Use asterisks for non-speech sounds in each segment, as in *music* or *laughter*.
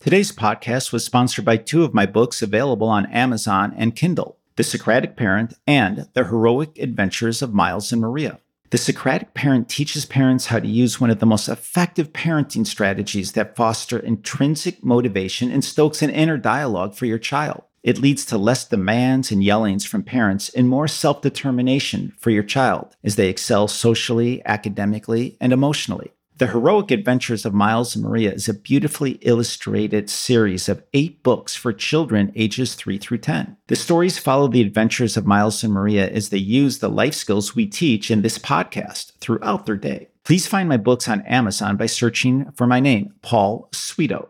Today's podcast was sponsored by two of my books available on Amazon and Kindle The Socratic Parent and The Heroic Adventures of Miles and Maria. The Socratic Parent teaches parents how to use one of the most effective parenting strategies that foster intrinsic motivation and stokes an inner dialogue for your child. It leads to less demands and yellings from parents and more self determination for your child as they excel socially, academically, and emotionally. The Heroic Adventures of Miles and Maria is a beautifully illustrated series of eight books for children ages 3 through 10. The stories follow the adventures of Miles and Maria as they use the life skills we teach in this podcast throughout their day. Please find my books on Amazon by searching for my name, Paul Sweetow.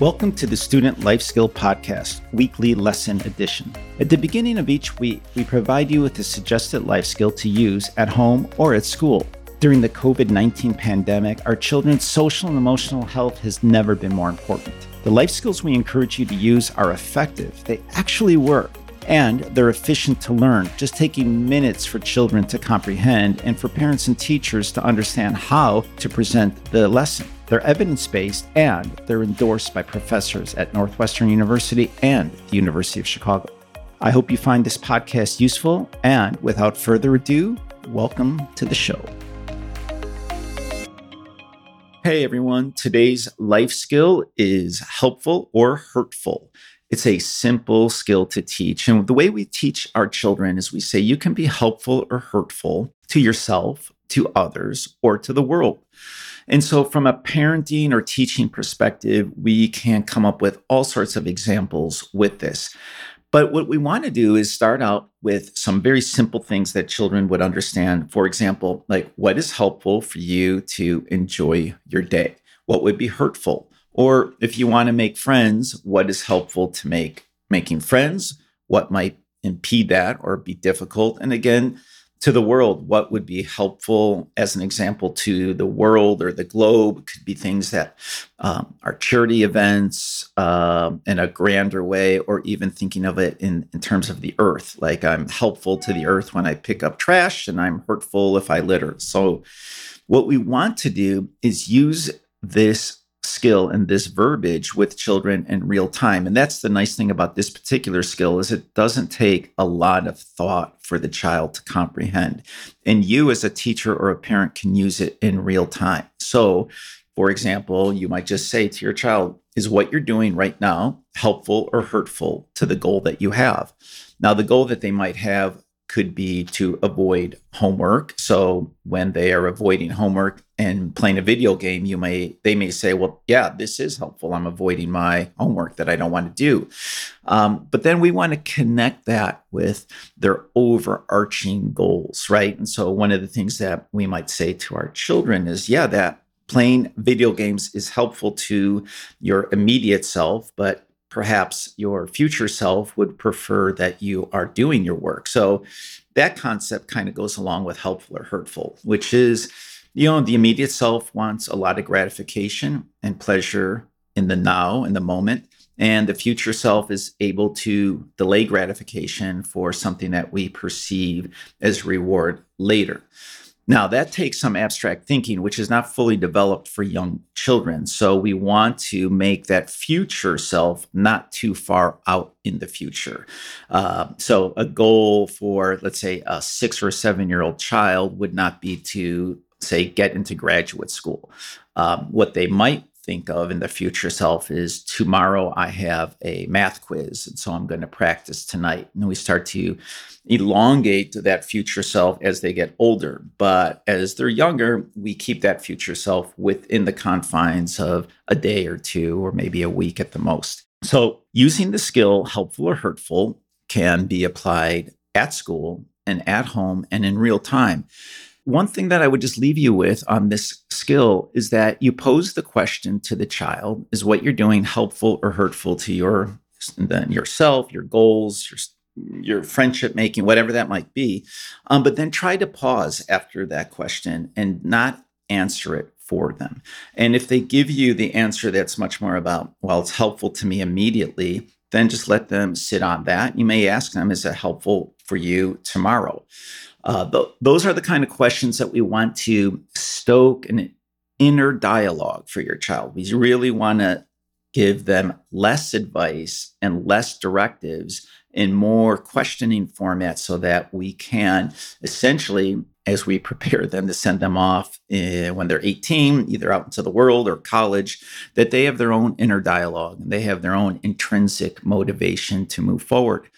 Welcome to the Student Life Skill Podcast, weekly lesson edition. At the beginning of each week, we provide you with a suggested life skill to use at home or at school. During the COVID 19 pandemic, our children's social and emotional health has never been more important. The life skills we encourage you to use are effective, they actually work, and they're efficient to learn, just taking minutes for children to comprehend and for parents and teachers to understand how to present the lesson. They're evidence based and they're endorsed by professors at Northwestern University and the University of Chicago. I hope you find this podcast useful. And without further ado, welcome to the show. Hey everyone, today's life skill is helpful or hurtful. It's a simple skill to teach. And the way we teach our children is we say you can be helpful or hurtful to yourself, to others, or to the world. And so, from a parenting or teaching perspective, we can come up with all sorts of examples with this. But what we want to do is start out with some very simple things that children would understand. For example, like what is helpful for you to enjoy your day? What would be hurtful? Or if you want to make friends, what is helpful to make making friends? What might impede that or be difficult? And again, to the world, what would be helpful as an example to the world or the globe could be things that um, are charity events uh, in a grander way, or even thinking of it in, in terms of the earth. Like I'm helpful to the earth when I pick up trash, and I'm hurtful if I litter. So, what we want to do is use this skill and this verbiage with children in real time. And that's the nice thing about this particular skill is it doesn't take a lot of thought for the child to comprehend. And you as a teacher or a parent can use it in real time. So for example you might just say to your child is what you're doing right now helpful or hurtful to the goal that you have? Now the goal that they might have could be to avoid homework. So when they are avoiding homework and playing a video game, you may they may say, "Well, yeah, this is helpful. I'm avoiding my homework that I don't want to do." Um, but then we want to connect that with their overarching goals, right? And so one of the things that we might say to our children is, "Yeah, that." Playing video games is helpful to your immediate self, but perhaps your future self would prefer that you are doing your work. So that concept kind of goes along with helpful or hurtful, which is, you know, the immediate self wants a lot of gratification and pleasure in the now, in the moment. And the future self is able to delay gratification for something that we perceive as reward later. Now, that takes some abstract thinking, which is not fully developed for young children. So, we want to make that future self not too far out in the future. Uh, so, a goal for, let's say, a six or seven year old child would not be to, say, get into graduate school. Um, what they might think of in the future self is tomorrow I have a math quiz. And so I'm going to practice tonight. And we start to elongate that future self as they get older. But as they're younger, we keep that future self within the confines of a day or two, or maybe a week at the most. So using the skill, helpful or hurtful, can be applied at school and at home and in real time. One thing that I would just leave you with on this skill is that you pose the question to the child is what you're doing helpful or hurtful to your then yourself, your goals, your your friendship making, whatever that might be. Um, but then try to pause after that question and not answer it for them. And if they give you the answer that's much more about, well, it's helpful to me immediately, then just let them sit on that. You may ask them, is it helpful for you tomorrow? Uh, th- those are the kind of questions that we want to stoke an inner dialogue for your child. We really want to give them less advice and less directives in more questioning format so that we can essentially as we prepare them to send them off uh, when they're 18 either out into the world or college that they have their own inner dialogue and they have their own intrinsic motivation to move forward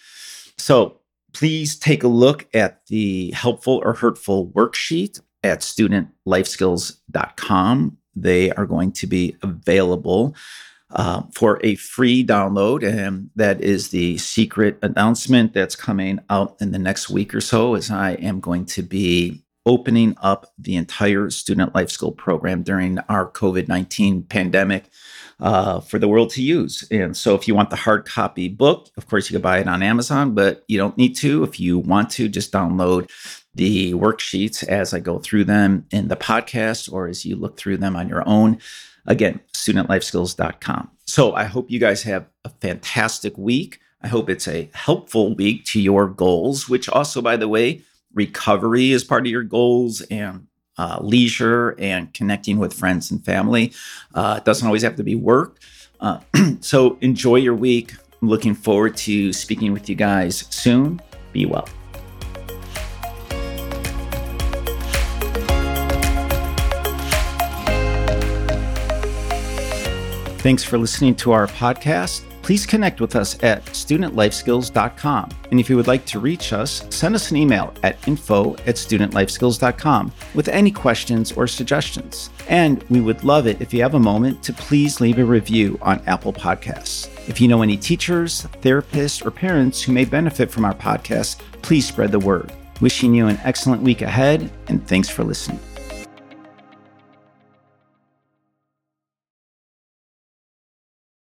so please take a look at the helpful or hurtful worksheet at studentlifeskills.com they are going to be available uh, for a free download. And that is the secret announcement that's coming out in the next week or so, as I am going to be opening up the entire student life skill program during our COVID 19 pandemic. Uh, for the world to use. And so, if you want the hard copy book, of course, you can buy it on Amazon, but you don't need to. If you want to, just download the worksheets as I go through them in the podcast or as you look through them on your own. Again, studentlifeskills.com. So I hope you guys have a fantastic week. I hope it's a helpful week to your goals, which also, by the way, recovery is part of your goals and uh, leisure and connecting with friends and family. Uh, it doesn't always have to be work. Uh, *clears throat* so enjoy your week. I'm looking forward to speaking with you guys soon. Be well. Thanks for listening to our podcast. Please connect with us at studentlifeskills.com. And if you would like to reach us, send us an email at info at studentlifeskills.com with any questions or suggestions. And we would love it if you have a moment to please leave a review on Apple Podcasts. If you know any teachers, therapists, or parents who may benefit from our podcast, please spread the word. Wishing you an excellent week ahead, and thanks for listening.